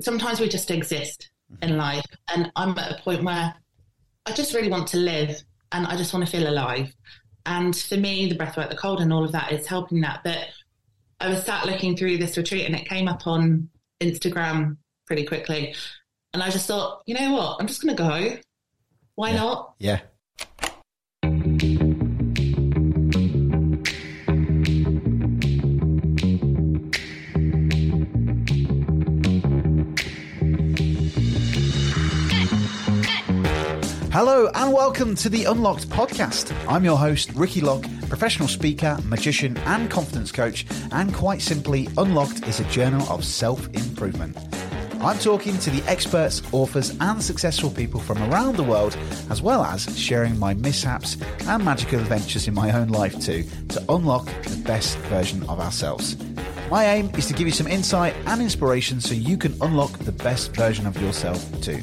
sometimes we just exist mm-hmm. in life. And I'm at a point where I just really want to live and I just want to feel alive. And for me, the breathwork, the cold, and all of that is helping that. But I was sat looking through this retreat and it came up on Instagram pretty quickly. And I just thought, you know what? I'm just going to go. Why yeah. not? Yeah. Hello and welcome to the Unlocked podcast. I'm your host, Ricky Lock, professional speaker, magician, and confidence coach. And quite simply, Unlocked is a journal of self improvement. I'm talking to the experts, authors, and successful people from around the world, as well as sharing my mishaps and magical adventures in my own life too, to unlock the best version of ourselves. My aim is to give you some insight and inspiration so you can unlock the best version of yourself too.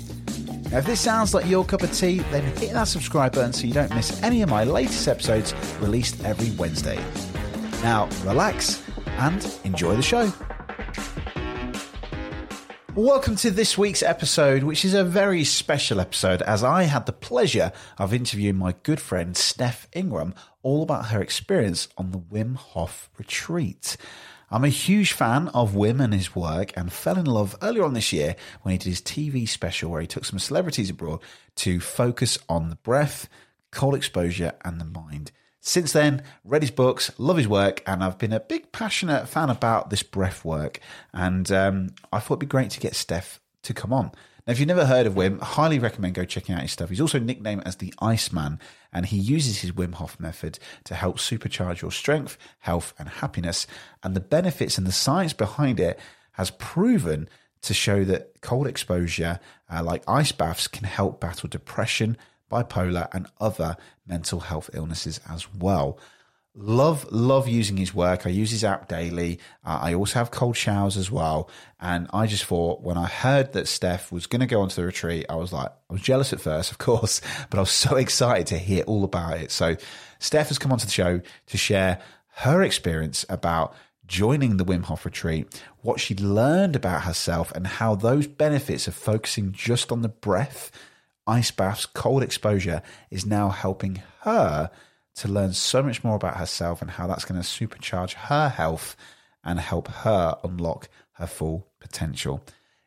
Now, if this sounds like your cup of tea, then hit that subscribe button so you don't miss any of my latest episodes released every Wednesday. Now, relax and enjoy the show. Welcome to this week's episode, which is a very special episode as I had the pleasure of interviewing my good friend Steph Ingram all about her experience on the Wim Hof retreat. I'm a huge fan of Wim and his work and fell in love earlier on this year when he did his TV special where he took some celebrities abroad to focus on the breath, cold exposure, and the mind. Since then, read his books, love his work, and I've been a big passionate fan about this breath work. And um, I thought it'd be great to get Steph to come on. Now, if you've never heard of Wim, I highly recommend go checking out his stuff. He's also nicknamed as the Iceman, and he uses his Wim Hof method to help supercharge your strength, health, and happiness. And the benefits and the science behind it has proven to show that cold exposure, uh, like ice baths, can help battle depression, bipolar, and other mental health illnesses as well. Love, love using his work. I use his app daily. Uh, I also have cold showers as well. And I just thought when I heard that Steph was going to go onto the retreat, I was like, I was jealous at first, of course, but I was so excited to hear all about it. So Steph has come onto the show to share her experience about joining the Wim Hof retreat, what she learned about herself and how those benefits of focusing just on the breath, ice baths, cold exposure is now helping her to learn so much more about herself and how that's going to supercharge her health and help her unlock her full potential.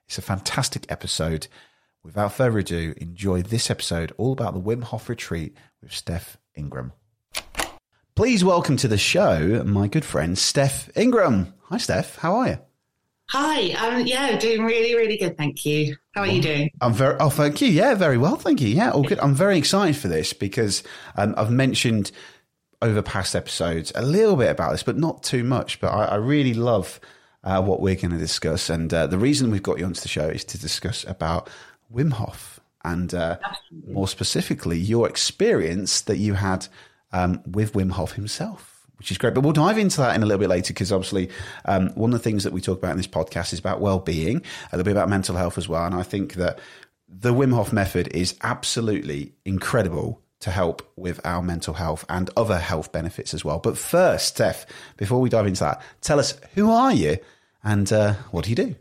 It's a fantastic episode. Without further ado, enjoy this episode all about the Wim Hof retreat with Steph Ingram. Please welcome to the show my good friend Steph Ingram. Hi, Steph. How are you? Hi. Um, yeah, doing really, really good. Thank you. How are you doing? I'm very. Oh, thank you. Yeah, very well. Thank you. Yeah, all good. I'm very excited for this because um, I've mentioned over past episodes a little bit about this, but not too much. But I, I really love uh, what we're going to discuss, and uh, the reason we've got you onto the show is to discuss about Wim Hof and uh, more specifically your experience that you had um, with Wim Hof himself which is great. But we'll dive into that in a little bit later because obviously um, one of the things that we talk about in this podcast is about well-being, a little bit about mental health as well. And I think that the Wim Hof method is absolutely incredible to help with our mental health and other health benefits as well. But first, Steph, before we dive into that, tell us who are you and uh, what do you do?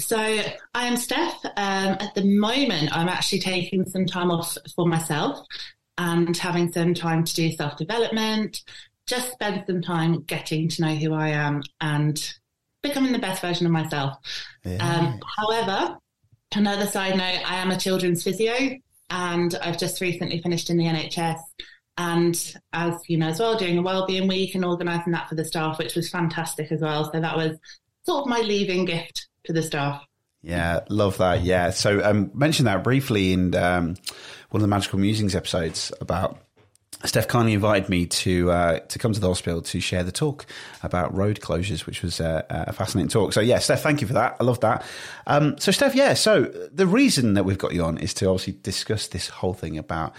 So I am Steph. Um, at the moment, I'm actually taking some time off for myself and having some time to do self development, just spend some time getting to know who I am and becoming the best version of myself. Yeah. Um, however, another side note, I am a children's physio and I've just recently finished in the NHS. And as you know, as well, doing a wellbeing week and organising that for the staff, which was fantastic as well. So that was sort of my leaving gift to the staff. Yeah, love that. Yeah. So um, mentioned that briefly in um, one of the Magical Musings episodes about Steph kindly invited me to uh, to come to the hospital to share the talk about road closures, which was uh, a fascinating talk. So yeah, Steph, thank you for that. I love that. Um, so Steph, yeah. So the reason that we've got you on is to obviously discuss this whole thing about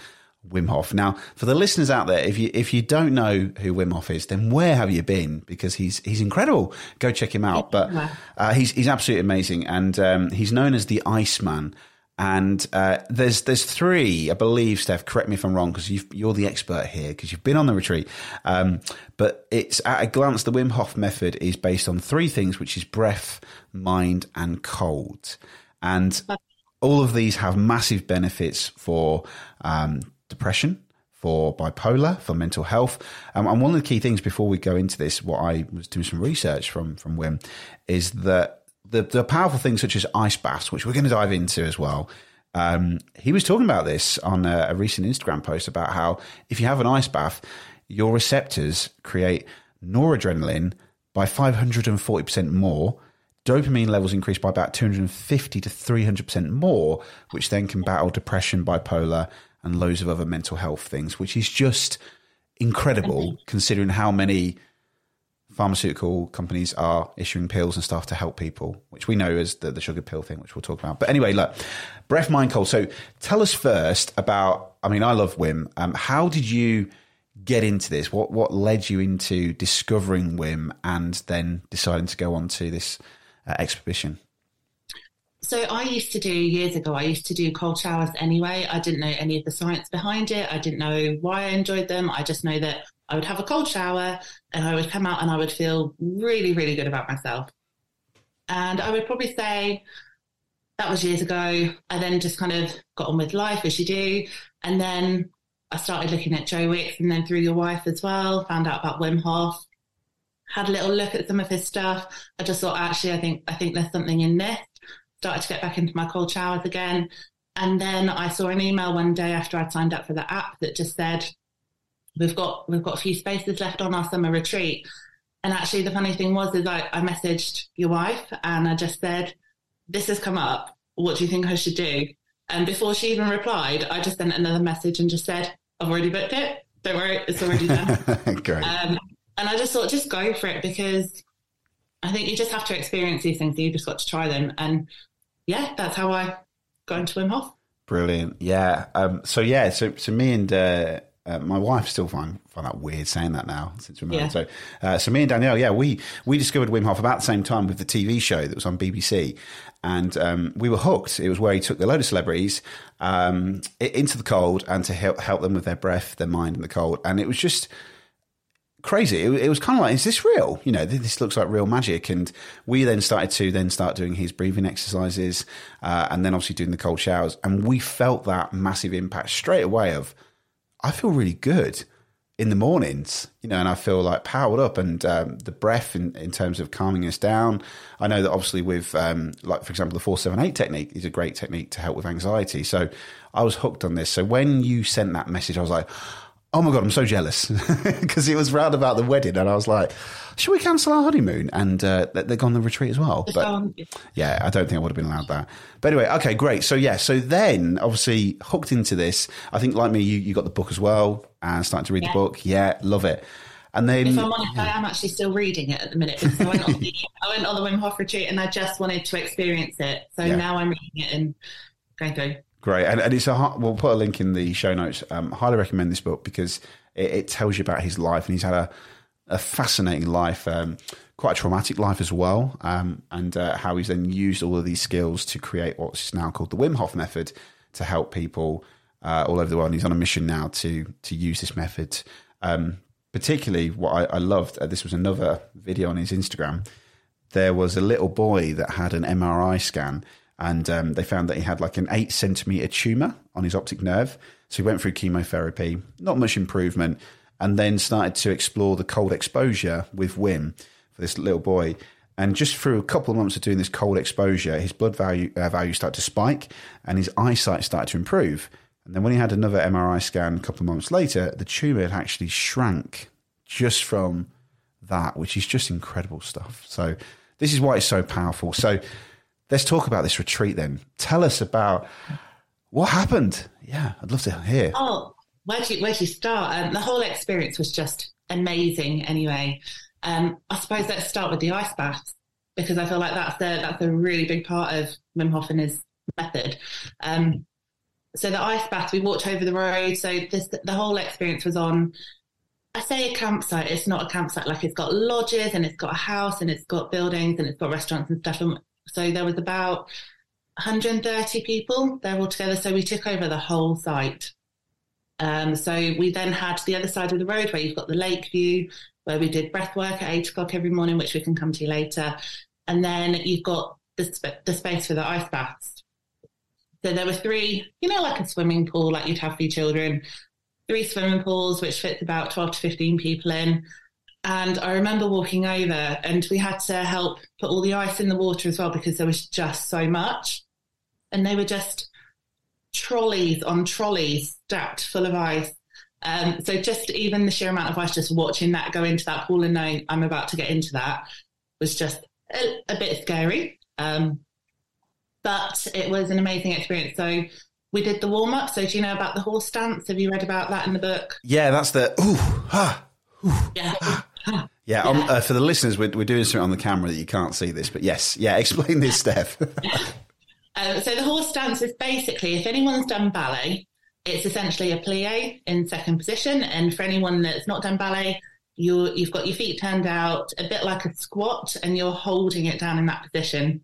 Wim Hof. Now, for the listeners out there, if you if you don't know who Wim Hof is, then where have you been? Because he's he's incredible. Go check him out. But uh, he's he's absolutely amazing, and um, he's known as the Iceman. And uh, there's there's three, I believe, Steph. Correct me if I'm wrong, because you're the expert here, because you've been on the retreat. Um, but it's at a glance, the Wim Hof method is based on three things, which is breath, mind, and cold. And all of these have massive benefits for um, depression, for bipolar, for mental health. Um, and one of the key things before we go into this, what I was doing some research from from Wim, is that the, the powerful things such as ice baths, which we're going to dive into as well. Um, he was talking about this on a, a recent Instagram post about how if you have an ice bath, your receptors create noradrenaline by 540% more. Dopamine levels increase by about 250 to 300% more, which then can battle depression, bipolar, and loads of other mental health things, which is just incredible considering how many pharmaceutical companies are issuing pills and stuff to help people, which we know is the, the sugar pill thing, which we'll talk about. But anyway, look, breath, mind, cold. So tell us first about, I mean, I love Wim. Um, how did you get into this? What, what led you into discovering Wim and then deciding to go on to this uh, expedition? So I used to do years ago, I used to do cold showers anyway. I didn't know any of the science behind it. I didn't know why I enjoyed them. I just know that I would have a cold shower and I would come out and I would feel really, really good about myself. And I would probably say that was years ago. I then just kind of got on with life as you do. And then I started looking at Joe Wicks and then through your wife as well, found out about Wim Hof, had a little look at some of his stuff. I just thought, actually, I think, I think there's something in this. Started to get back into my cold showers again. And then I saw an email one day after I'd signed up for the app that just said, we've got we've got a few spaces left on our summer retreat. And actually, the funny thing was, is I, I messaged your wife and I just said, "This has come up. What do you think I should do?" And before she even replied, I just sent another message and just said, "I've already booked it. Don't worry, it's already done." Great. Um, and I just thought, just go for it because I think you just have to experience these things. You just got to try them, and yeah, that's how I got into Wim Hof. Brilliant. Yeah. Um, so yeah. So so me and uh, uh, my wife still find find that weird saying that now since we're married. Yeah. So, uh, so me and Danielle, yeah, we we discovered Wim Hof about the same time with the TV show that was on BBC, and um, we were hooked. It was where he took a load of celebrities um, into the cold and to help help them with their breath, their mind, and the cold, and it was just crazy. It, it was kind of like, is this real? You know, this looks like real magic. And we then started to then start doing his breathing exercises, uh, and then obviously doing the cold showers, and we felt that massive impact straight away of I feel really good in the mornings, you know, and I feel like powered up and um, the breath in, in terms of calming us down. I know that obviously with, um, like, for example, the 478 technique is a great technique to help with anxiety. So I was hooked on this. So when you sent that message, I was like, oh my God, I'm so jealous because it was round about the wedding. And I was like, should we cancel our honeymoon? And uh, they're gone the retreat as well. But yeah, I don't think I would have been allowed that. But anyway, okay, great. So yeah, so then obviously hooked into this. I think like me, you, you got the book as well and starting to read yeah. the book. Yeah, love it. And then, if I'm honest, yeah. I am actually still reading it at the minute because I went, on the, I went on the Wim Hof retreat and I just wanted to experience it. So yeah. now I'm reading it and going through. Great, and, and it's a we'll put a link in the show notes. Um, highly recommend this book because it, it tells you about his life, and he's had a a fascinating life, um, quite a traumatic life as well, um, and uh, how he's then used all of these skills to create what's now called the Wim Hof method to help people uh, all over the world. And he's on a mission now to to use this method. Um, particularly, what I, I loved uh, this was another video on his Instagram. There was a little boy that had an MRI scan, and um, they found that he had like an eight centimeter tumor on his optic nerve. So he went through chemotherapy, not much improvement and then started to explore the cold exposure with Wim for this little boy. And just through a couple of months of doing this cold exposure, his blood value uh, value started to spike, and his eyesight started to improve. And then when he had another MRI scan a couple of months later, the tumor had actually shrank just from that, which is just incredible stuff. So this is why it's so powerful. So let's talk about this retreat then. Tell us about what happened. Yeah, I'd love to hear. Oh, where do you, where do you start? Um, the whole experience was just amazing. Anyway, um, I suppose let's start with the ice baths because I feel like that's a that's a really big part of Wim Hof and his method. Um, so the ice bath, we walked over the road. So this the whole experience was on. I say a campsite. It's not a campsite. Like it's got lodges and it's got a house and it's got buildings and it's got restaurants and stuff. And so there was about 130 people there all together. So we took over the whole site. Um, so we then had the other side of the road where you've got the lake view, where we did breath work at eight o'clock every morning, which we can come to later. And then you've got the, sp- the space for the ice baths. So there were three, you know, like a swimming pool, like you'd have for your children, three swimming pools, which fits about 12 to 15 people in. And I remember walking over and we had to help put all the ice in the water as well because there was just so much. And they were just trolleys on trolleys stacked full of ice. Um, so just even the sheer amount of ice, just watching that go into that pool and knowing I'm about to get into that was just a, a bit scary. Um, but it was an amazing experience. So we did the warm up. So do you know about the horse stance? Have you read about that in the book? Yeah, that's the ooh, ha, ooh, Yeah. Yeah, yeah. Uh, for the listeners, we're, we're doing something on the camera that you can't see this, but yes, yeah. Explain this, Steph. Um, so the horse stance is basically, if anyone's done ballet, it's essentially a plie in second position. And for anyone that's not done ballet, you you've got your feet turned out, a bit like a squat, and you're holding it down in that position.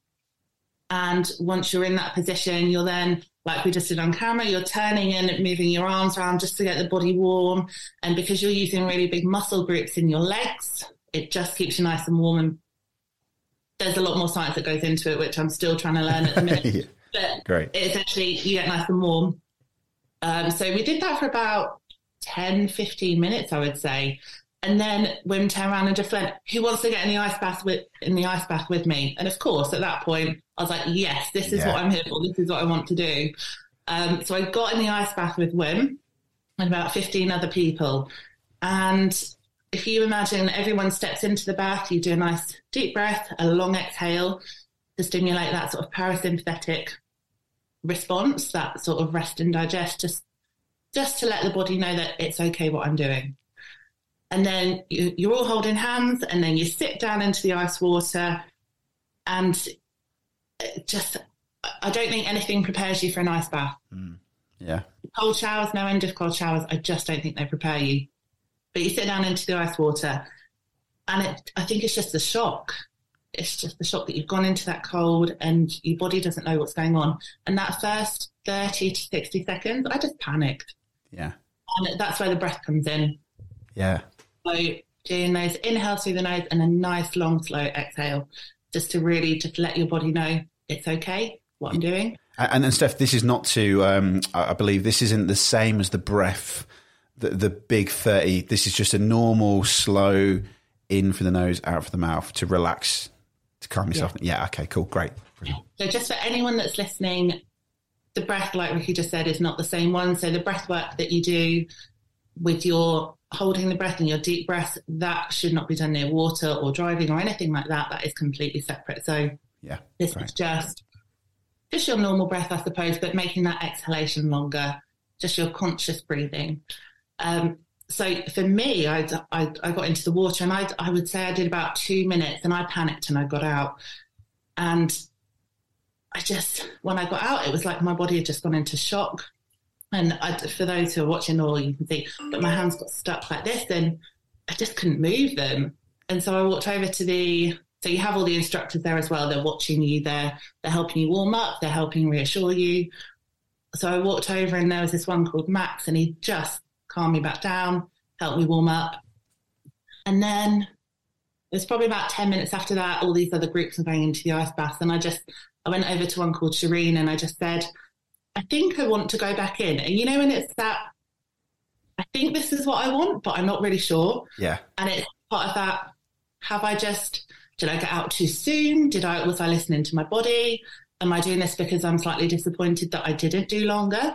And once you're in that position, you're then, like we just did on camera, you're turning and moving your arms around just to get the body warm. And because you're using really big muscle groups in your legs, it just keeps you nice and warm and there's a lot more science that goes into it, which I'm still trying to learn at the minute. Yeah, But Great. it's actually, you get nice and warm. Um, so we did that for about 10, 15 minutes, I would say. And then Wim turned around and just went, who wants to get in the ice bath with, in the ice bath with me? And of course, at that point, I was like, yes, this is Yeah. what I'm here for. This is what I want to do. Um, so I got in the ice bath with Wim and about 15 other people. And if you imagine everyone steps into the bath, you do a nice deep breath, a long exhale to stimulate that sort of parasympathetic response, that sort of rest and digest, just just to let the body know that it's okay what I'm doing. And then you, you're all holding hands, and then you sit down into the ice water, and uh, just I don't think anything prepares you for an ice bath. Mm, yeah, Cold showers, no end of cold showers. I just don't think they prepare you. But you sit down into the ice water, and it, I think it's just the shock. It's just the shock that you've gone into that cold and your body doesn't know what's going on. And that first 30 to 60 seconds, I just panicked. yeah, And that's where the breath comes in. yeah. So doing those inhales through the nose and a nice long slow exhale, just to really just let your body know it's okay what I'm doing. And, and Steph, this is not to. Um, I believe this isn't the same as the breath, the the big thirty. This is just a normal, slow in for the nose, out for the mouth to relax, to calm yourself. Yeah. okay. Cool. Great. Brilliant. So just for anyone that's listening, the breath, like Ricky just said, is not the same one. So the breath work that you do with your holding the breath and your deep breath, that should not be done near water or driving or anything like that. That is completely separate. So Yeah. this Great. is just just your normal breath, I suppose, but making that exhalation longer, just your conscious breathing. Um, so for me, I, I, I got into the water and I, I would say I did about two minutes and I panicked and I got out. And I just, when I got out, it was like my body had just gone into shock. And I, for those who are watching, all you can see, but my hands got stuck like this and I just couldn't move them. And so I walked over to the, so you have all the instructors there as well. They're watching you. They're they're helping you warm up. They're helping reassure you. So I walked over and there was this one called Max, and he just calmed me back down, helped me warm up. And then it was probably about ten minutes after that. All these other groups were going into the ice bath, and I just I went over to one called Shireen, and I just said, I think I want to go back in. And you know, when it's that, I think this is what I want, but I'm not really sure. Yeah. And it's part of that. Have I just did I get out too soon? Did I was I listening to my body? Am I doing this because I'm slightly disappointed that I didn't do longer?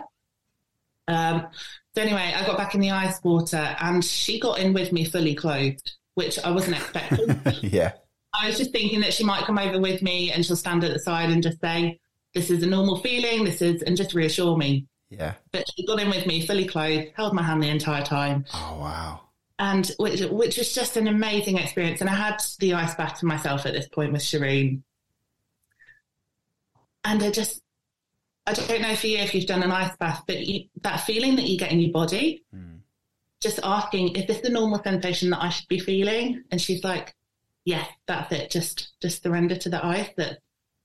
Um, so anyway, I got back in the ice water and she got in with me fully clothed, which I wasn't expecting. yeah. I was just thinking that she might come over with me and she'll stand at the side and just say, "This is a normal feeling. This is," and just reassure me. Yeah. But she got in with me fully clothed, held my hand the entire time Oh wow. and which which was just an amazing experience. And I had the ice bath to myself at this point with Shireen, and I just I don't know for you if you've done an ice bath, but you, that feeling that you get in your body, Mm. just asking, is this the normal sensation that I should be feeling? And she's like, yes, that's it. Just just surrender to the ice. That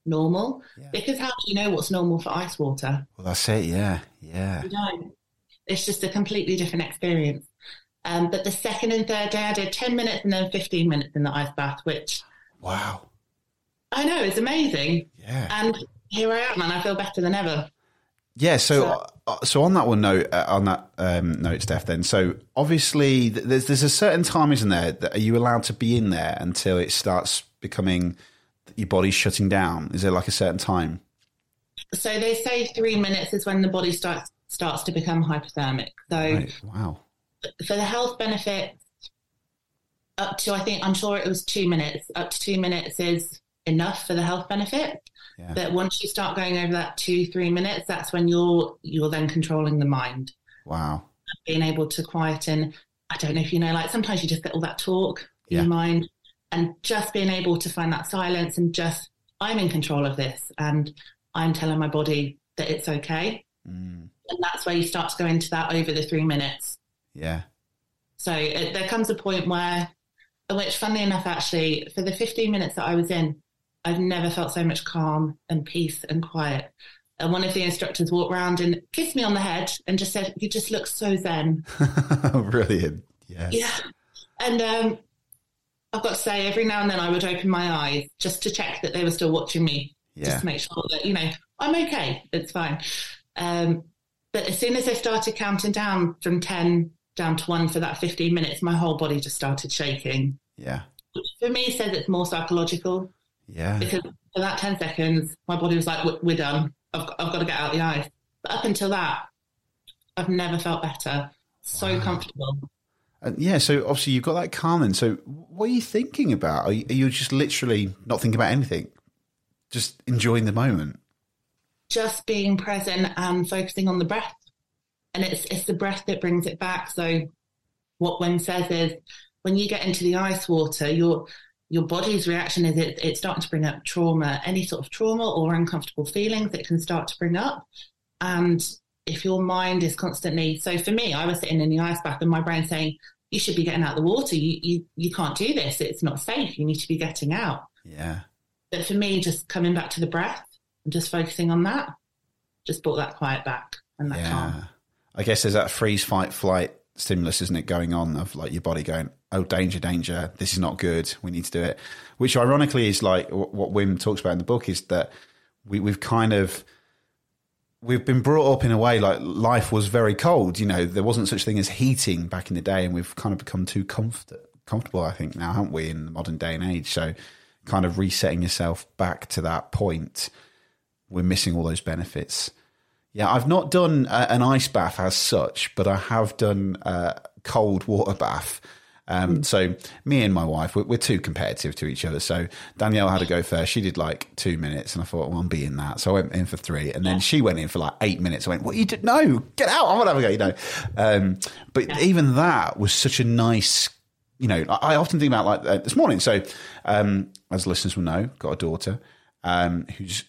normal. Because how do you know what's normal for ice water? Well, that's it. Yeah. Yeah. You don't. It's just a completely different experience. Um, but the second and third day, I did 10 minutes and then 15 minutes in the ice bath, which Wow. I know is amazing. Yeah. And here I am, and I feel better than ever. Yeah, so So- uh, so on that one note, uh, on that um, note, Steph. Then, so obviously, there's there's a certain time, isn't there? That are you allowed to be in there until it starts becoming your body's shutting down? Is there like a certain time? So they say three minutes is when the body starts starts to become hypothermic. So Right. Wow. for the health benefits, up to I think I'm sure it was two minutes. Up to two minutes is enough for the health benefit. Yeah. But once you start going over that two three minutes, that's when you're you're then controlling the mind, Wow. being able to quieten. I don't know if you know, like sometimes you just get all that talk in your mind, and just being able to find that silence and just I'm in control of this, and I'm telling my body that it's okay. Mm, And that's where you start to go into that over the three minutes. yeah. So it, there comes a point where, which funnily enough, actually, for the 15 minutes that I was in, I've never felt so much calm and peace and quiet. And one of the instructors walked around and kissed me on the head and just said, You just look so zen. Brilliant. Yeah. Yeah. And um, I've got to say, every now and then I would open my eyes just to check that they were still watching me, Yeah. just to make sure that, you know, I'm okay. It's fine. Um, but as soon as they started counting down from 10 down to one for that 15 minutes, my whole body just started shaking. Yeah. Which for me says it's more psychological Yeah. because for that 10 seconds, my body was like, "We're- done. I've, got- I've got to get out the ice. But up until that, I've never felt better. So comfortable. And yeah, so obviously you've got that calming. So what are you thinking about? Are you, are you just literally not thinking about anything? Just enjoying the moment? just being present and focusing on the breath. And it's it's the breath that brings it back. So what Wim says is when you get into the ice water, your your body's reaction is it, it's starting to bring up trauma, any sort of trauma or uncomfortable feelings it can start to bring up. And if your mind is constantly so for me, I was sitting in the ice bath and my brain saying, You should be getting out of the water. You you you can't do this. It's not safe. You need to be getting out. Yeah. But for me, just coming back to the breath and just focusing on that, just brought that quiet back and that calm. Yeah. I guess there's that freeze, fight, flight stimulus, isn't it, going on of like your body going, oh, danger, danger, this is not good, we need to do it. Which ironically is like what Wim talks about in the book is that we, we've kind of, we've been brought up in a way like life was very cold. You know, there wasn't such thing as heating back in the day, and we've kind of become too comfort, comfortable, I think, now, haven't we, in the modern day and age? So, kind of resetting yourself back to that point, we're missing all those benefits. Yeah, I've not done uh, an ice bath as such, but I have done a cold water bath. Um, So me and my wife, we're, we're too competitive to each other. So Danielle had to go first. She did like two minutes, and I thought, well, I'm being that. So I went in for three, and then she went in for like eight minutes. I went, what you did? No, get out! I want to have a go. You know. Um, but even that was such a nice. You know, I, I often think about like uh, this morning. So, um, as listeners will know, got a daughter um, who's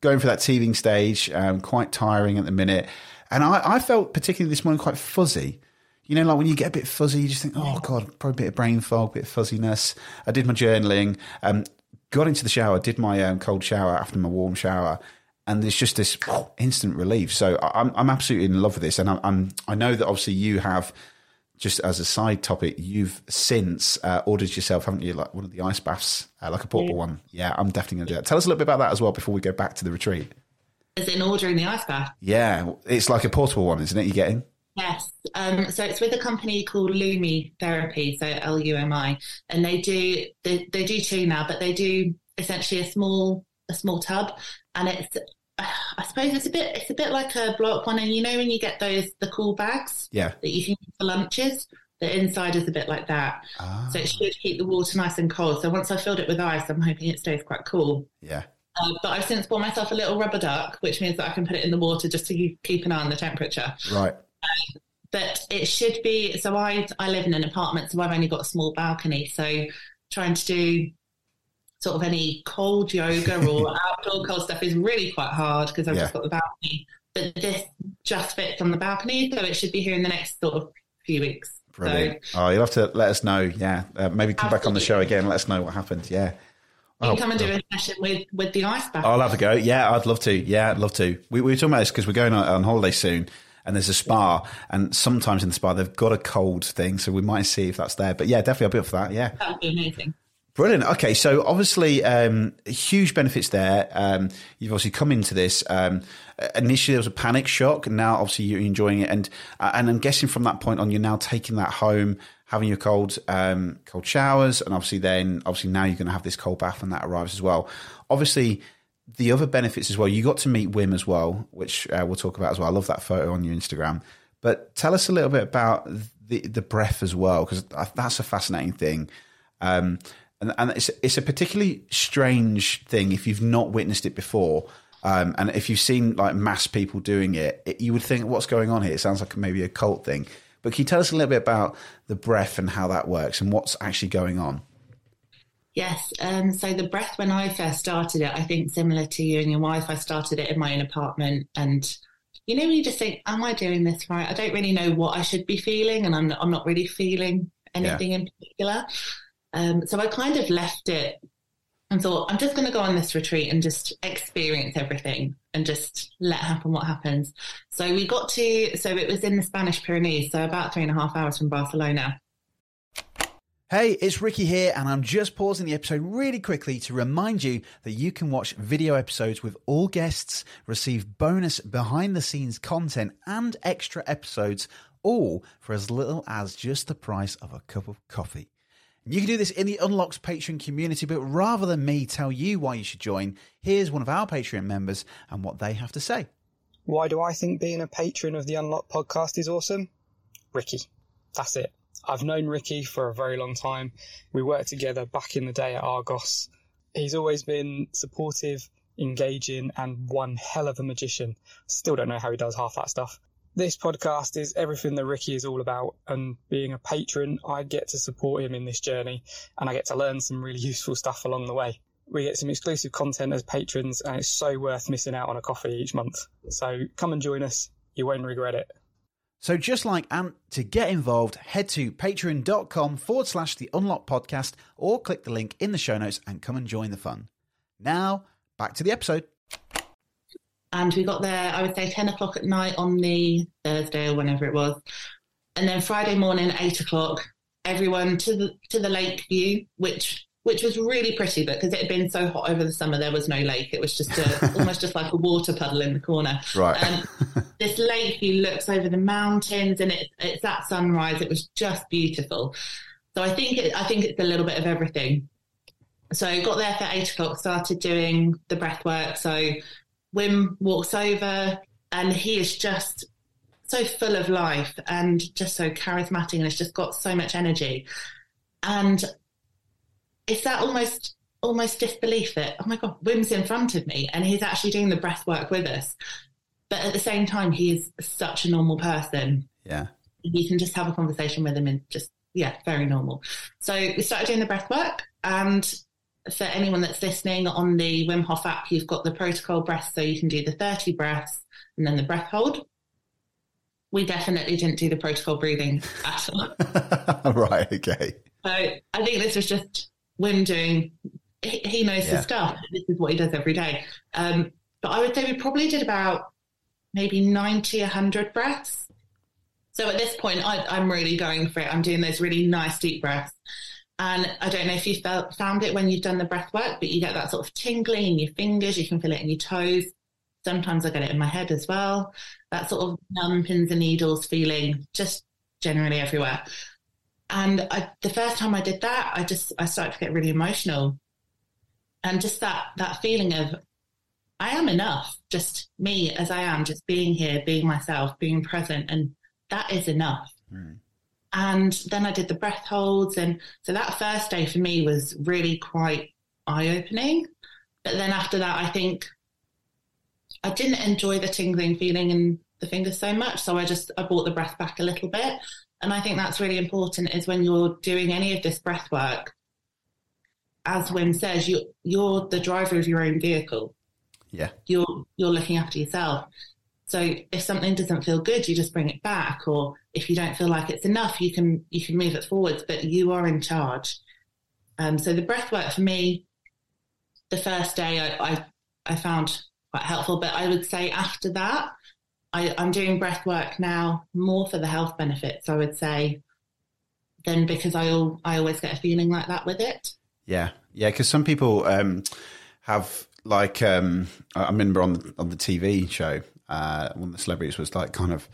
going for that teething stage, um, quite tiring at the minute. And I, I felt particularly this morning quite fuzzy. You know, like when you get a bit fuzzy, you just think, oh God, probably a bit of brain fog, a bit of fuzziness. I did my journaling, um, got into the shower, did my um, cold shower after my warm shower. And there's just this instant relief. So I'm, I'm absolutely in love with this. And I'm, I'm, I know that obviously you have, just as a side topic, you've since uh, ordered yourself, haven't you, like one of the ice baths, uh, like a portable one? Yeah, I'm definitely going to do that. Tell us a little bit about that as well before we go back to the retreat. As in ordering the ice bath. Yeah, it's like a portable one, isn't it? You're getting? Yes. Um, so it's with a company called Lumi Therapy, so L U M I, and they do they, they do two now, but they do essentially a small a small tub, and it's I suppose it's a bit it's a bit like a block one, and you know when you get those the cool bags Yeah. that you can use for lunches, the inside is a bit like that, Ah, so it should keep the water nice and cold. So once I filled it with ice, I'm hoping it stays quite cool. yeah. Uh, but I've since bought myself a little rubber duck, which means that I can put it in the water just to keep keep an eye on the temperature Right. But it should be so I I live in an apartment, so I've only got a small balcony. So trying to do sort of any cold yoga or outdoor cold stuff is really quite hard because I've Yeah. just got the balcony. But this just fits on the balcony, so it should be here in the next sort of few weeks. Brilliant. oh, you'll have to let us know. Yeah. Uh, maybe come back on the show again. Let us know what happened. Yeah. You oh, come and do a session with, with the ice bath. I'll have a go. Yeah, I'd love to. Yeah, I'd love to. We, we were talking about this because we're going on, on holiday soon and there's a spa, and sometimes in the spa they've got a cold thing, so we might see if that's there. But yeah, definitely I'll be up for that. Yeah, that would be amazing. Brilliant. Okay, so obviously, um, huge benefits there. Um, you've obviously come into this. Um, initially, there was a panic shock, and now obviously you're enjoying it. And uh, and I'm guessing from that point on, you're now taking that home, having your cold um, cold showers, and obviously then obviously now you're going to have this cold bath when that arrives as well. Obviously, the other benefits as well. You got to meet Wim as well, which uh, we'll talk about as well. I love that photo on your Instagram. But tell us a little bit about the the breath as well, because that's a fascinating thing. Um, and, and it's it's a particularly strange thing if you've not witnessed it before. Um, and if you've seen like mass people doing it, it, you would think, what's going on here? It sounds like maybe a cult thing. But can you tell us a little bit about the breath and how that works and what's actually going on? Yes. Um, so the breath, when I first started it, I think similar to you and your wife, I started it in my own apartment. And, you know, when you just think, am I doing this right? I don't really know what I should be feeling. And I'm, I'm not really feeling anything yeah. in particular. Um, so I kind of left it and thought, I'm just going to go on this retreat and just experience everything and just let happen what happens. So we got to, so it was in the Spanish Pyrenees, so about three and a half hours from Barcelona. Hey, it's Ricky here, and I'm just pausing the episode really quickly to remind you that you can watch video episodes with all guests, receive bonus behind the scenes content, and extra episodes, all for as little as just the price of a cup of coffee. You can do this in the Unlocked Patreon community, but rather than me tell you why you should join, here's one of our Patreon members and what they have to say. Why do I think being a patron of the Unlocked podcast is awesome? Ricky. That's it. I've known Ricky for a very long time. We worked together back in the day at Argos. He's always been supportive, engaging, and one hell of a magician. Still don't know how he does half that stuff. This podcast is everything that Ricky is all about, and being a patron, I get to support him in this journey, and I get to learn some really useful stuff along the way. We get some exclusive content as patrons, and it's so worth missing out on a coffee each month. So come and join us. You won't regret it. So, just like Ant, to get involved, head to patreon.com forward slash the Unlock podcast or click the link in the show notes and come and join the fun. Now, back to the episode. And we got there, I would say, 10 o'clock at night on the Thursday or whenever it was. And then Friday morning, eight o'clock, everyone to the to the lake view, which which was really pretty, but because it had been so hot over the summer, there was no lake. It was just a, almost just like a water puddle in the corner. Right. Um, and this lake view looks over the mountains, and it, it's at sunrise. It was just beautiful. So I think it, I think it's a little bit of everything. So I got there for eight o'clock, started doing the breath work. So Wim walks over and he is just so full of life and just so charismatic and has just got so much energy. And it's that almost almost disbelief that, oh my God, Wim's in front of me and he's actually doing the breath work with us. But at the same time, he is such a normal person. Yeah. You can just have a conversation with him and just, yeah, very normal. So we started doing the breath work and for anyone that's listening on the Wim Hof app, you've got the protocol breath, so you can do the 30 breaths and then the breath hold. We definitely didn't do the protocol breathing at all. right, okay. So I think this was just Wim doing, he, he knows yeah. his stuff. This is what he does every day. Um, but I would say we probably did about maybe 90, 100 breaths. So at this point, I, I'm really going for it. I'm doing those really nice deep breaths. And I don't know if you felt, found it when you've done the breath work, but you get that sort of tingling in your fingers. You can feel it in your toes. Sometimes I get it in my head as well. That sort of numb pins and needles feeling just generally everywhere. And I, the first time I did that, I just, I started to get really emotional. And just that, that feeling of, I am enough, just me as I am, just being here, being myself, being present. And that is enough. Mm. And then I did the breath holds. And so that first day for me was really quite eye opening. But then after that, I think I didn't enjoy the tingling feeling in the fingers so much. So I just, I brought the breath back a little bit. And I think that's really important is when you're doing any of this breath work, as Wim says, you, you're the driver of your own vehicle. Yeah. You're, you're looking after yourself. So if something doesn't feel good, you just bring it back, or if you don't feel like it's enough, you can you can move it forwards. But you are in charge. Um, so the breath work for me, the first day I, I, I found quite helpful, but I would say after that, I, I'm doing breath work now more for the health benefits, I would say, than because I, I always get a feeling like that with it. Yeah. Yeah. Because some people um, have, like, um, I remember on the, on the TV show, uh, one of the celebrities was like kind of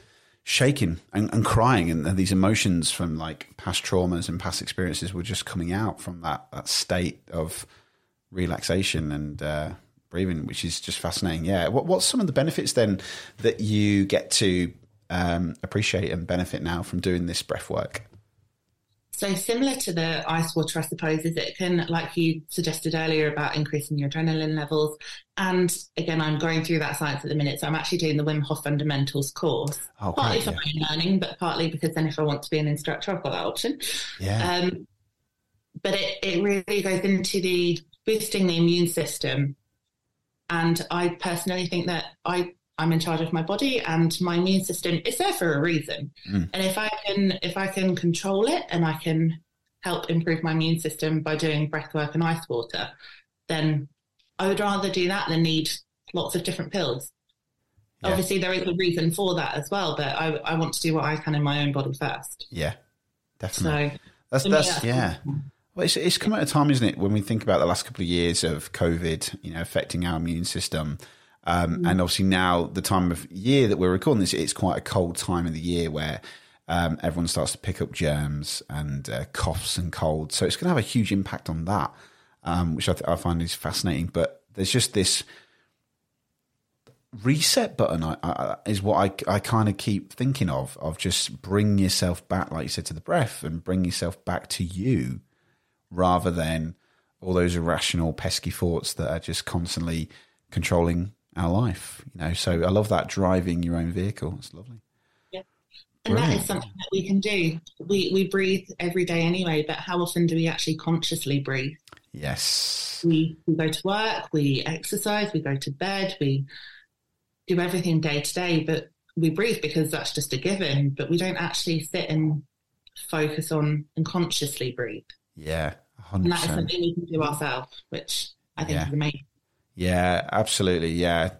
shaking and, and crying, and, and, these emotions from like past traumas and past experiences were just coming out from that, that state of relaxation and uh, breathing, which is just fascinating. Yeah. What, what's some of the benefits then that you get to um, appreciate and benefit now from doing this breath work? So similar to the ice water, I suppose, is it can, like you suggested earlier about increasing your adrenaline levels. And again, I'm going through that science at the minute. So I'm actually doing the Wim Hof Fundamentals course. Oh, partly for yeah. my own learning, but partly because then if I want to be an instructor, I've got that option. Yeah. Um, but it, it really goes into the boosting the immune system and I personally think that I I'm in charge of my body and my immune system is there for a reason. Mm. And if I can if I can control it and I can help improve my immune system by doing breath work and ice water, then I would rather do that than need lots of different pills. Yeah. Obviously, there is a reason for that as well, but I, I want to do what I can in my own body first. Yeah, definitely. So, that's, that's, yeah. Well, it's, it's come at a time, isn't it, when we think about the last couple of years of COVID, you know, affecting our immune system. Um, mm. And obviously now the time of year that we're recording this, it's quite a cold time of the year where um, everyone starts to pick up germs and uh, coughs and colds. So it's going to have a huge impact on that, um, which I, th- I, find is fascinating. But there's just this reset button I, I, is what I, I kind of keep thinking of, of just bring yourself back, like you said, to the breath and bring yourself back to you rather than all those irrational, pesky thoughts that are just constantly controlling our life. You know, so I love that driving your own vehicle. It's lovely. Yeah, and Brilliant. that is something that we can do. We we breathe every day anyway, but how often do we actually consciously breathe? Yes. We, we go to work, we exercise, we go to bed, we do everything day to day, but we breathe because that's just a given, but we don't actually sit and focus on and consciously breathe. Yeah, 100%. And that is something we can do ourselves, which I think yeah. is amazing. Yeah, absolutely. Yeah.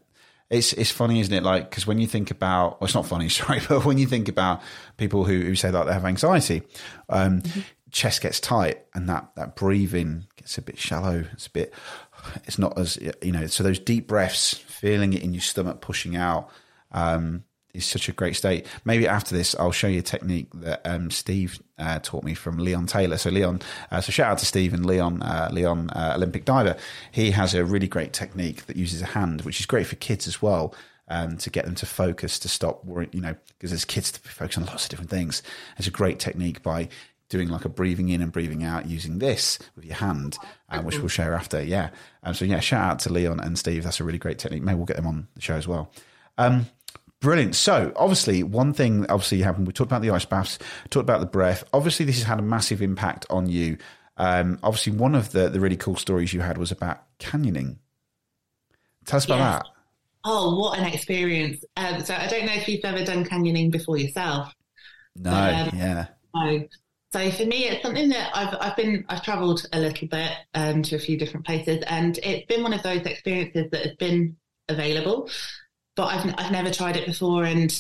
It's it's funny, isn't it? Like, because when you think about, well, it's not funny, sorry, but when you think about people who, who say that they have anxiety, um, mm-hmm. chest gets tight and that, that breathing gets a bit shallow. It's a bit, it's not as, you know, so those deep breaths, feeling it in your stomach pushing out, um, is such a great state. Maybe after this, I'll show you a technique that um, Steve uh, taught me from Leon Taylor. So Leon, uh, so shout out to Steve and Leon, uh, Leon uh, Olympic diver. He has a really great technique that uses a hand, which is great for kids as well. Um, to get them to focus, to stop worrying, you know, because as kids to focus on lots of different things. It's a great technique by doing like a breathing in and breathing out using this with your hand, uh, which we'll share after. Yeah. Um, so yeah, shout out to Leon and Steve. That's a really great technique. Maybe we'll get them on the show as well. Um, Brilliant. So, obviously, one thing obviously happened. We talked about the ice baths, talked about the breath. Obviously, this has had a massive impact on you. Um, obviously, one of the the really cool stories you had was about canyoning. Tell us about that. Oh, what an experience! Um, so, I don't know if you've ever done canyoning before yourself. No. But, um, yeah. No. So for me, it's something that I've I've been I've travelled a little bit um, to a few different places, and it's been one of those experiences that has been available but I've I've never tried it before. And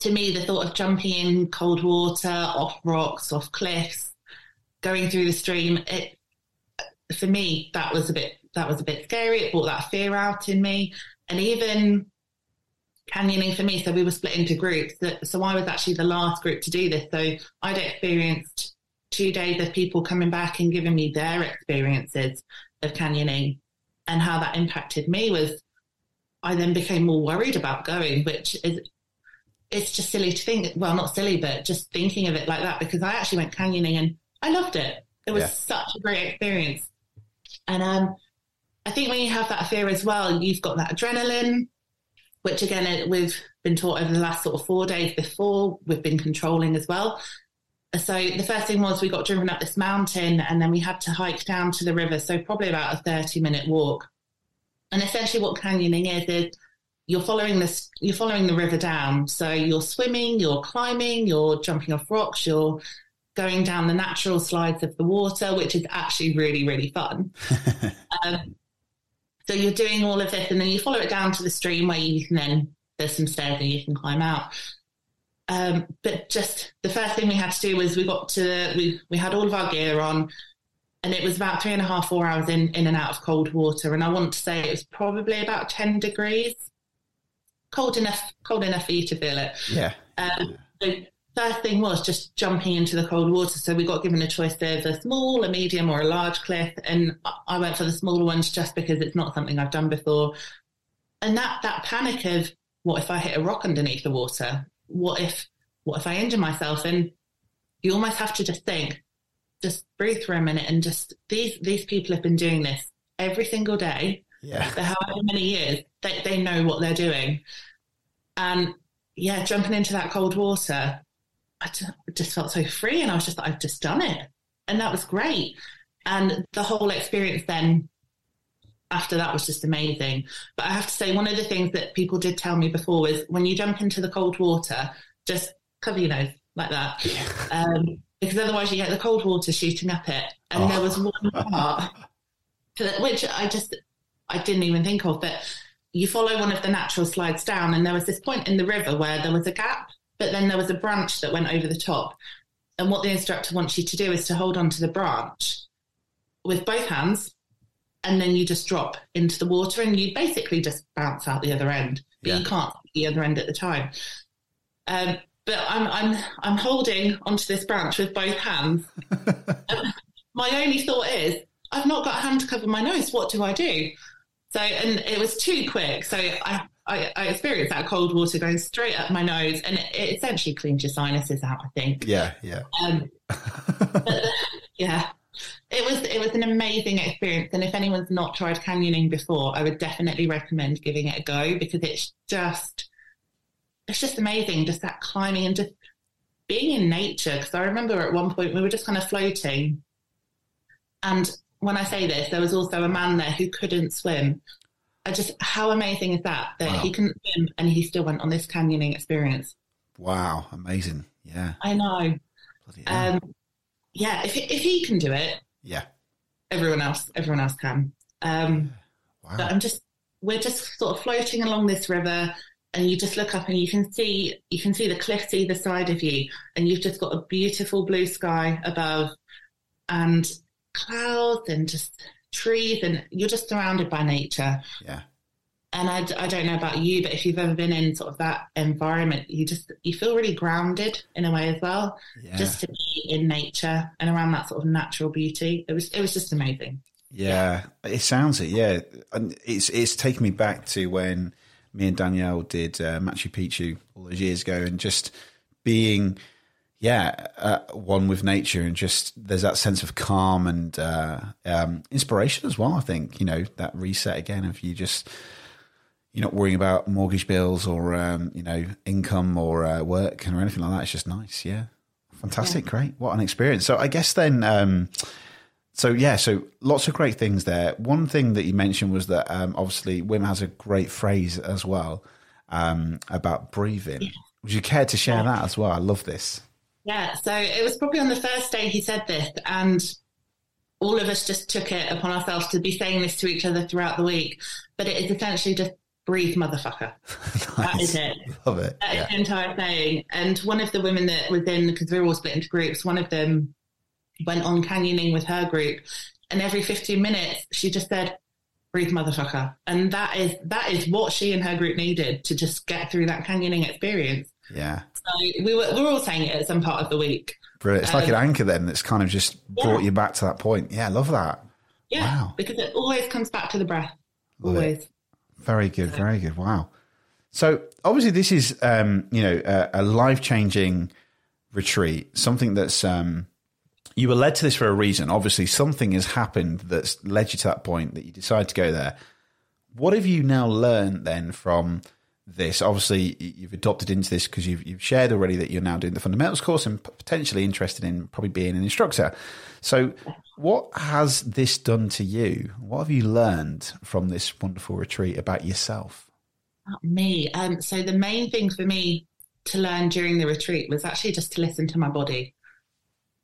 to me, the thought of jumping in cold water, off rocks, off cliffs, going through the stream, it for me that was a bit that was a bit scary. It brought that fear out in me, and even canyoning for me. So we were split into groups. So I was actually the last group to do this. So I'd experienced two days of people coming back and giving me their experiences of canyoning and how that impacted me was I then became more worried about going, which is it's just silly to think. Well, not silly, but just thinking of it like that because I actually went canyoning and I loved it. It was yeah. such a great experience. And um, I think when you have that fear as well, you've got that adrenaline, which again we've been taught over the last sort of four days before. We've been controlling as well. So the first thing was we got driven up this mountain and then we had to hike down to the river. So probably about a 30 minute walk. And essentially, what canyoning is is you're following this, you're following the river down. So you're swimming, you're climbing, you're jumping off rocks, you're going down the natural slides of the water, which is actually really, really fun. um, so you're doing all of this, and then you follow it down to the stream where you can then there's some stairs and you can climb out. Um, but just the first thing we had to do was we got to we we had all of our gear on, and it was about three and a half four hours in in and out of cold water, and I want to say it was probably about ten degrees, cold enough cold enough for you to feel it. Yeah. Um, so first thing was just jumping into the cold water. So we got given a choice of a small, a medium, or a large cliff, and I went for the smaller ones just because it's not something I've done before. And that that panic of what if I hit a rock underneath the water? What if what if I injure myself? And you almost have to just think, just breathe for a minute, and just these these people have been doing this every single day Yeah. for however many years. They they know what they're doing, and yeah, jumping into that cold water, I just, just felt so free, and I was just like, I've just done it, and that was great. And the whole experience then after that was just amazing. But I have to say, one of the things that people did tell me before was when you jump into the cold water, just cover your nose like that, um, because otherwise you get the cold water shooting up it. And Oh. there was one part which I just I didn't even think of, but you follow one of the natural slides down, and there was this point in the river where there was a gap, but then there was a branch that went over the top. And what the instructor wants you to do is to hold onto the branch with both hands, and then you just drop into the water, and you basically just bounce out the other end, but Yeah. you can't see the other end at the time. Um, but I'm I'm I'm holding onto this branch with both hands. my only thought is, I've not got a hand to cover my nose. What do I do? So, and it was too quick. So I, I, I experienced that cold water going straight up my nose, and it, it essentially cleans your sinuses out. I think. Yeah. Yeah. Um, but, yeah, it was it was an amazing experience. And if anyone's not tried canyoning before, I would definitely recommend giving it a go because it's just it's just amazing. Just that climbing and just being in nature. Because I remember at one point we were just kind of floating, and when I say this, there was also a man there who couldn't swim. I just how amazing is that that Wow. he couldn't swim and he still went on this canyoning experience. Wow. Amazing. Yeah. I know. Um, yeah, if if he can do it, yeah. everyone else everyone else can. Um, Wow. but I'm just we're just sort of floating along this river, and you just look up and you can see you can see the cliffs either side of you, and you've just got a beautiful blue sky above, and clouds and just trees, and you're just surrounded by nature. yeah. And I, I don't know about you, but if you've ever been in sort of that environment, you just you feel really grounded in a way as well Yeah. just to be in nature and around that sort of natural beauty. It was it was just amazing. Yeah, it sounds it. Yeah, and it's it's taken me back to when me and Danielle did uh, Machu Picchu all those years ago, and just being, yeah, uh, one with nature, and just there's that sense of calm and uh, um, inspiration as well. I think you know that reset again if you just you're not worrying about mortgage bills or um, you know income or uh, work or anything like that. It's just nice. Yeah, fantastic, great, what an experience. So I guess then. Um, so yeah, so lots of great things there. One thing that you mentioned was that um, obviously Wim has a great phrase as well um, about breathing. Would you care to share that as well? I love this. Yeah. So it was probably on the first day he said this, and all of us just took it upon ourselves to be saying this to each other throughout the week. But it is essentially just breathe, motherfucker. That is it. Love it. That is Yeah. the entire thing. And one of the women that was in, because we were all split into groups, one of them went on canyoning with her group, and every 15 minutes she just said, "Breathe, motherfucker," and that is that is what she and her group needed to just get through that canyoning experience. Yeah. So we were we were all saying it at some part of the week. Brilliant. It's like an Um, anchor then that's kind of just brought you back to that point. Yeah, I love that. Yeah, Wow. because it always comes back to the breath. Love it. always. Very good, very good. Wow. So obviously, this is um, you know a, a life changing retreat. Something that's um, you were led to this for a reason. Obviously, something has happened that's led you to that point that you decided to go there. What have you now learned then from this? Obviously, you've adopted into this because you've, you've shared already that you're now doing the fundamentals course and potentially interested in probably being an instructor. So, what has this done to you? What have you learned from this wonderful retreat about yourself? Not me. Um, so the main thing for me to learn during the retreat was actually just to listen to my body.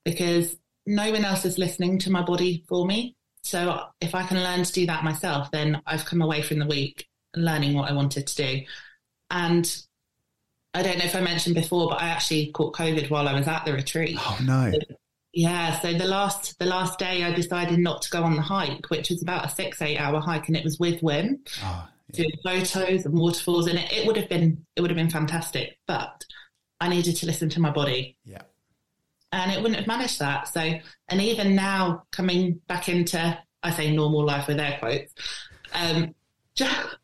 because no one else is listening to my body for me. So if I can learn to do that myself, then I've come away from the week learning what I wanted to do. And I don't know if I mentioned before, but I actually caught COVID while I was at the retreat. Oh no. Yeah, so the last the last day I decided not to go on the hike, which was about a six eight hour hike, and it was with Wim, Oh, doing photos and waterfalls, and it, it would have been it would have been fantastic, but I needed to listen to my body, yeah. And it wouldn't have managed that. So, and even now coming back into I say normal life with air quotes, um, just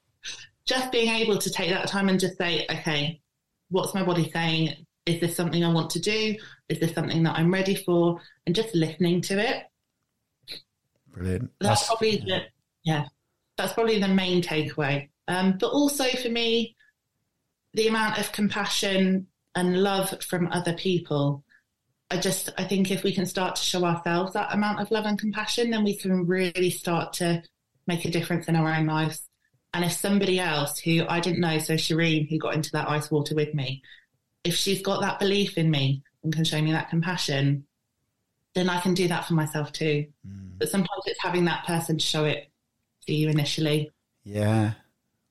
just being able to take that time and just say, okay, what's my body saying? Is this something I want to do? Is this something that I'm ready for? And just listening to it. Brilliant. That's, probably the yeah. That's probably the main takeaway. Um, but also for me, the amount of compassion and love from other people. I just I think if we can start to show ourselves that amount of love and compassion, then we can really start to make a difference in our own lives. And if somebody else who I didn't know, so Shireen, who got into that ice water with me, if she's got that belief in me and can show me that compassion, then I can do that for myself too. But sometimes it's having that person to show it to you initially. Yeah,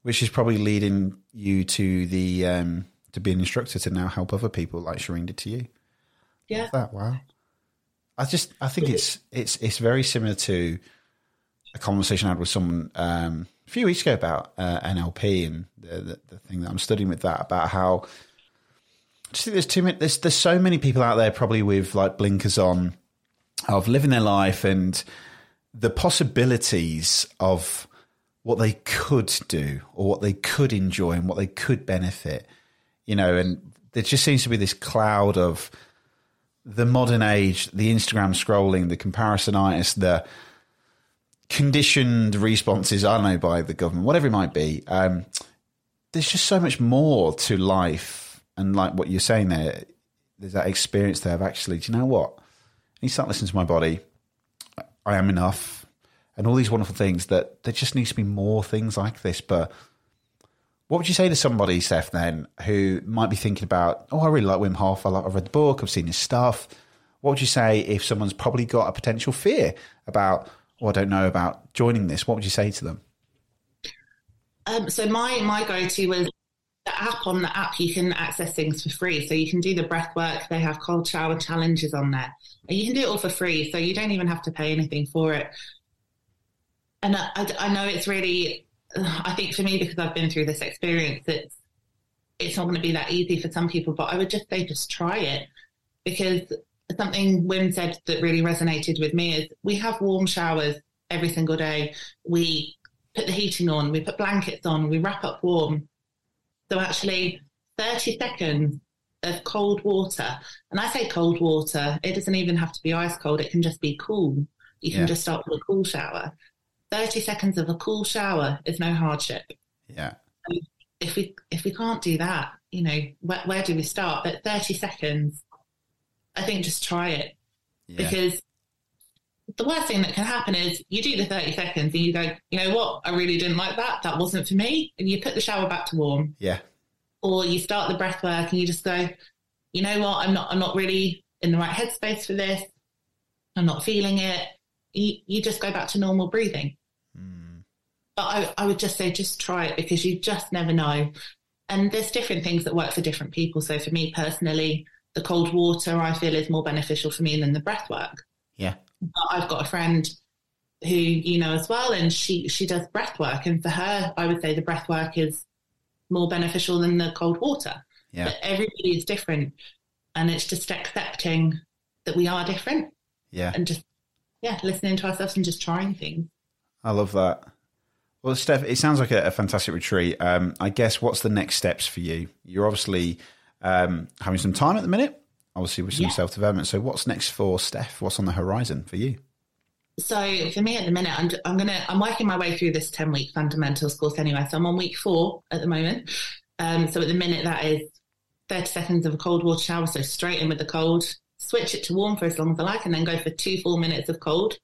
which is probably leading you to the um, to be an instructor to now help other people like Shireen did to you. Yeah. That wow. I just I think it's it's it's very similar to a conversation I had with someone um, a few weeks ago about uh, NLP and the, the the thing that I'm studying with that about how I just think there's too many there's there's so many people out there probably with like blinkers on of living their life and the possibilities of what they could do or what they could enjoy and what they could benefit, you know, and there just seems to be this cloud of the modern age, the Instagram scrolling, the comparisonitis, the conditioned responses, I don't know, by the government, whatever it might be. Um, there's just so much more to life. And like what you're saying there, there's that experience there of actually, do you know what? Need to start listening to my body. I am enough. And all these wonderful things that there just needs to be more things like this. But what would you say to somebody, Steph, then, who might be thinking about, oh, I really like Wim Hof. I like, I've read the book. I've seen his stuff. What would you say if someone's probably got a potential fear about, oh, I don't know about joining this? What would you say to them? Um, so my my go to was the app. On the app, you can access things for free. So you can do the breath work. They have cold shower challenges on there, and you can do it all for free. So you don't even have to pay anything for it. And I, I, I know it's really, I think for me because I've been through this experience, it's it's not going to be that easy for some people. But I would just say just try it because something Wim said that really resonated with me is we have warm showers every single day. We put the heating on, we put blankets on, we wrap up warm. So actually, 30 seconds of cold water, and I say cold water, it doesn't even have to be ice cold, it can just be cool. You can Yeah. just start with a cool shower. 30 seconds of a cool shower is no hardship. Yeah. If we if we can't do that, you know, where, where do we start? But 30 seconds, I think just try it Yeah. because the worst thing that can happen is you do the 30 seconds and you go, you know what, I really didn't like that. That wasn't for me. And you put the shower back to warm Yeah. or you start the breath work and you just go, you know what, I'm not, I'm not really in the right headspace for this. I'm not feeling it. You, you just go back to normal breathing. But I, I would just say, just try it because you just never know. And there's different things that work for different people. So for me personally, the cold water I feel is more beneficial for me than the breath work. Yeah. But I've got a friend who you know as well, and she she does breath work, and for her, I would say the breath work is more beneficial than the cold water. Yeah. But everybody is different, and it's just accepting that we are different, Yeah. and just yeah, listening to ourselves and just trying things. I love that. Well, Steph, it sounds like a, a fantastic retreat. Um, I guess what's the next steps for you? You're obviously um, having some time at the minute, obviously with some Yeah. self development. So, what's next for Steph? What's on the horizon for you? So for me at the minute, I'm, I'm gonna I'm working my way through this ten week fundamentals course anyway. So I'm on week four at the moment. Um, so at the minute that is thirty seconds of a cold water shower, so straight in with the cold. Switch it to warm for as long as I like, and then go for two full minutes of cold.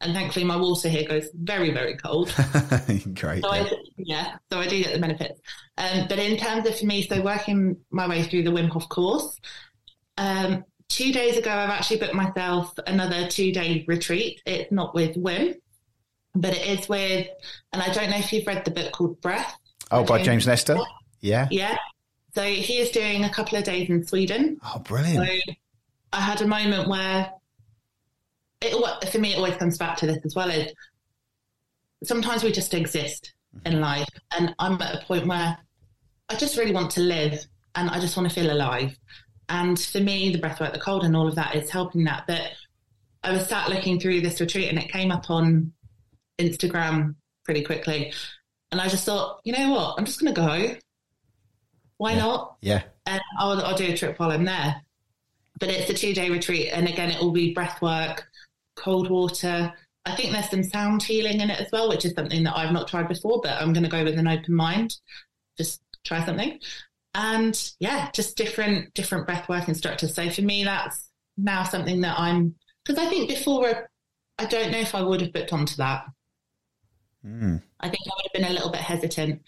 And thankfully, my water here goes very very cold. Great. So yeah. I, yeah, so I do get the benefits. Um, but in terms of for me, so working my way through the Wim Hof course, um, two days ago, I've actually booked myself another two day retreat. It's not with Wim, but it is with, and I don't know if you've read the book called Breath. Oh, by James Nestor? Yeah. Yeah. So he is doing a couple of days in Sweden. Oh, brilliant. So I had a moment where it, for me, it always comes back to this as well is sometimes we just exist in mm-hmm. life. And I'm at a point where I just really want to live and I just want to feel alive. And for me, the breathwork, the cold, and all of that is helping that. But I was sat looking through this retreat and it came up on Instagram pretty quickly. And I just thought, you know what? I'm just going to go. Why yeah. not? Yeah. And I'll, I'll do a trip while I'm there. But it's a two day retreat. And again, it will be breath work, cold water. I think there's some sound healing in it as well, which is something that I've not tried before, but I'm going to go with an open mind. Just try something. And yeah, just different, different breath work instructors. So for me, that's now something that I'm, because I think before, I don't know if I would have booked onto that. Mm. I think I would have been a little bit hesitant,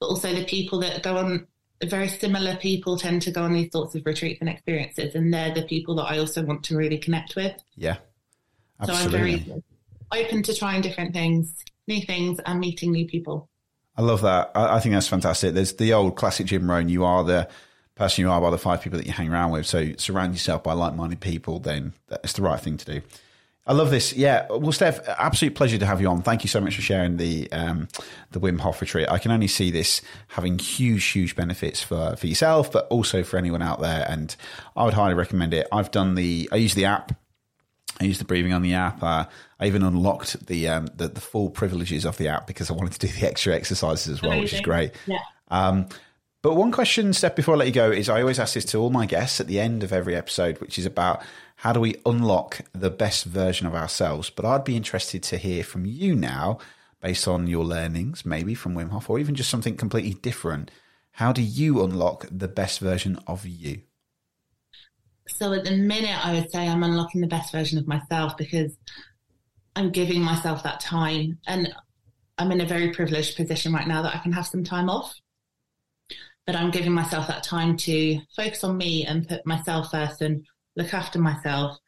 but also the people that go on, very similar people tend to go on these sorts of retreats and experiences, and they're the people that I also want to really connect with. Yeah, absolutely. So I'm very open to trying different things, new things, and meeting new people. I love that. I, I think that's fantastic. There's the old classic Jim Rohn. You are the person you are by the five people that you hang around with. So surround yourself by like-minded people. Then it's the right thing to do. I love this. Yeah. Well, Steph, absolute pleasure to have you on. Thank you so much for sharing the um, the Wim Hof retreat. I can only see this having huge, huge benefits for, for yourself, but also for anyone out there. And I would highly recommend it. I've done the, I use the app. I used the breathing on the app. Uh, I even unlocked the, um, the, the full privileges of the app because I wanted to do the extra exercises as well, Amazing. which is great. Yeah. Um, but one question, Steph, before I let you go, is I always ask this to all my guests at the end of every episode, which is about how do we unlock the best version of ourselves? But I'd be interested to hear from you now, based on your learnings, maybe from Wim Hof, or even just something completely different. How do you unlock the best version of you? So at the minute, I would say I'm unlocking the best version of myself because I'm giving myself that time. And I'm in a very privileged position right now that I can have some time off. But I'm giving myself that time to focus on me and put myself first and look after myself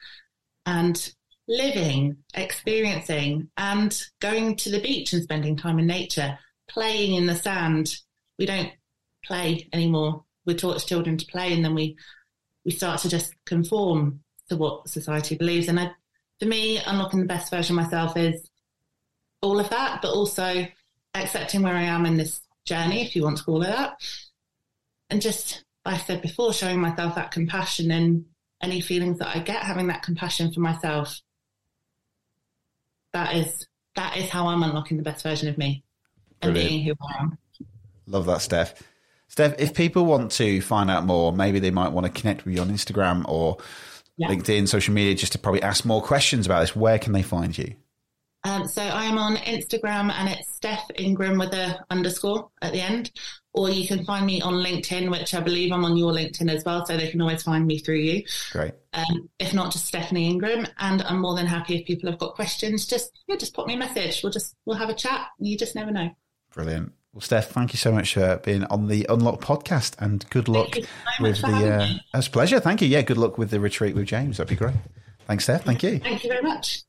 and living, experiencing, and going to the beach and spending time in nature, playing in the sand. We don't play anymore. We're taught children to play, and then we we start to just conform to what society believes. And I, for me, unlocking the best version of myself is all of that, but also accepting where I am in this journey, if you want to call it that, and just, like I said before, showing myself that compassion and any feelings that I get, having that compassion for myself. That is that is how I'm unlocking the best version of me and Brilliant. being who I am. Love that, Steph. Steph, if people want to find out more, maybe they might want to connect with you on Instagram or yeah. LinkedIn, social media, just to probably ask more questions about this. Where can they find you? Um, so I am on Instagram and it's Steph Ingram with a underscore at the end. Or you can find me on LinkedIn, which I believe I'm on your LinkedIn as well. So they can always find me through you. Great. Um, if not, just Stephanie Ingram. And I'm more than happy if people have got questions, just yeah, just put me a message. We'll just we'll have a chat. You just never know. Brilliant. Well, Steph, thank you so much for being on the Unlock podcast, and good luck so with the. Uh, it's pleasure. Thank you. Yeah, good luck with the retreat with James. That'd be great. Thanks, Steph. Thank you. Thank you very much.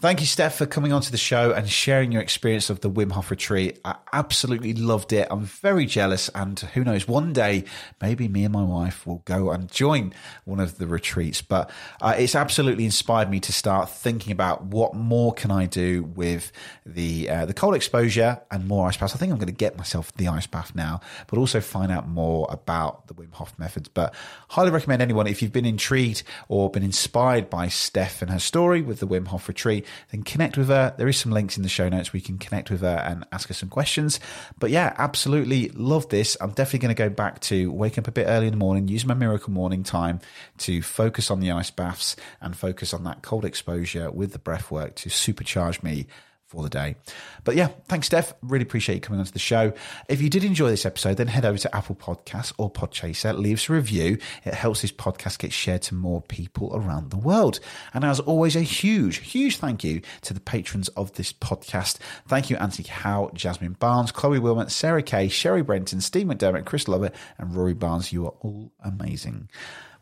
Thank you. Steph, for coming onto the show and sharing your experience of the Wim Hof retreat. I absolutely loved it. I'm very jealous, and who knows, one day maybe me and my wife will go and join one of the retreats. But uh, it's absolutely inspired me to start thinking about what more can I do with the uh, the cold exposure and more ice baths. I think I'm going to get myself the ice bath now, but also find out more about the Wim Hof methods. But highly recommend anyone if you've been intrigued or been inspired by Steph and her story with the Wim Hof retreat then connect with her. There is some links in the show notes where you can connect with her and ask her some questions. But yeah, absolutely love this. I'm definitely going to go back to waking up a bit early in the morning, use my miracle morning time to focus on the ice baths and focus on that cold exposure with the breath work to supercharge me for the day. But yeah, thanks, Steph. Really appreciate you coming onto the show. If you did enjoy this episode, then head over to Apple Podcasts or Podchaser, leave us a review. It helps this podcast get shared to more people around the world. And as always, a huge, huge thank you to the patrons of this podcast. Thank you, Anthony Howe, Jasmine Barnes, Chloe Wilmot, Sarah Kay, Sherry Brenton, Steve McDermott, Chris Lovett, and Rory Barnes. You are all amazing.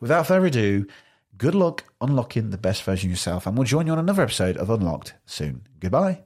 Without further ado, good luck unlocking the best version of yourself, and we'll join you on another episode of Unlocked soon. Goodbye.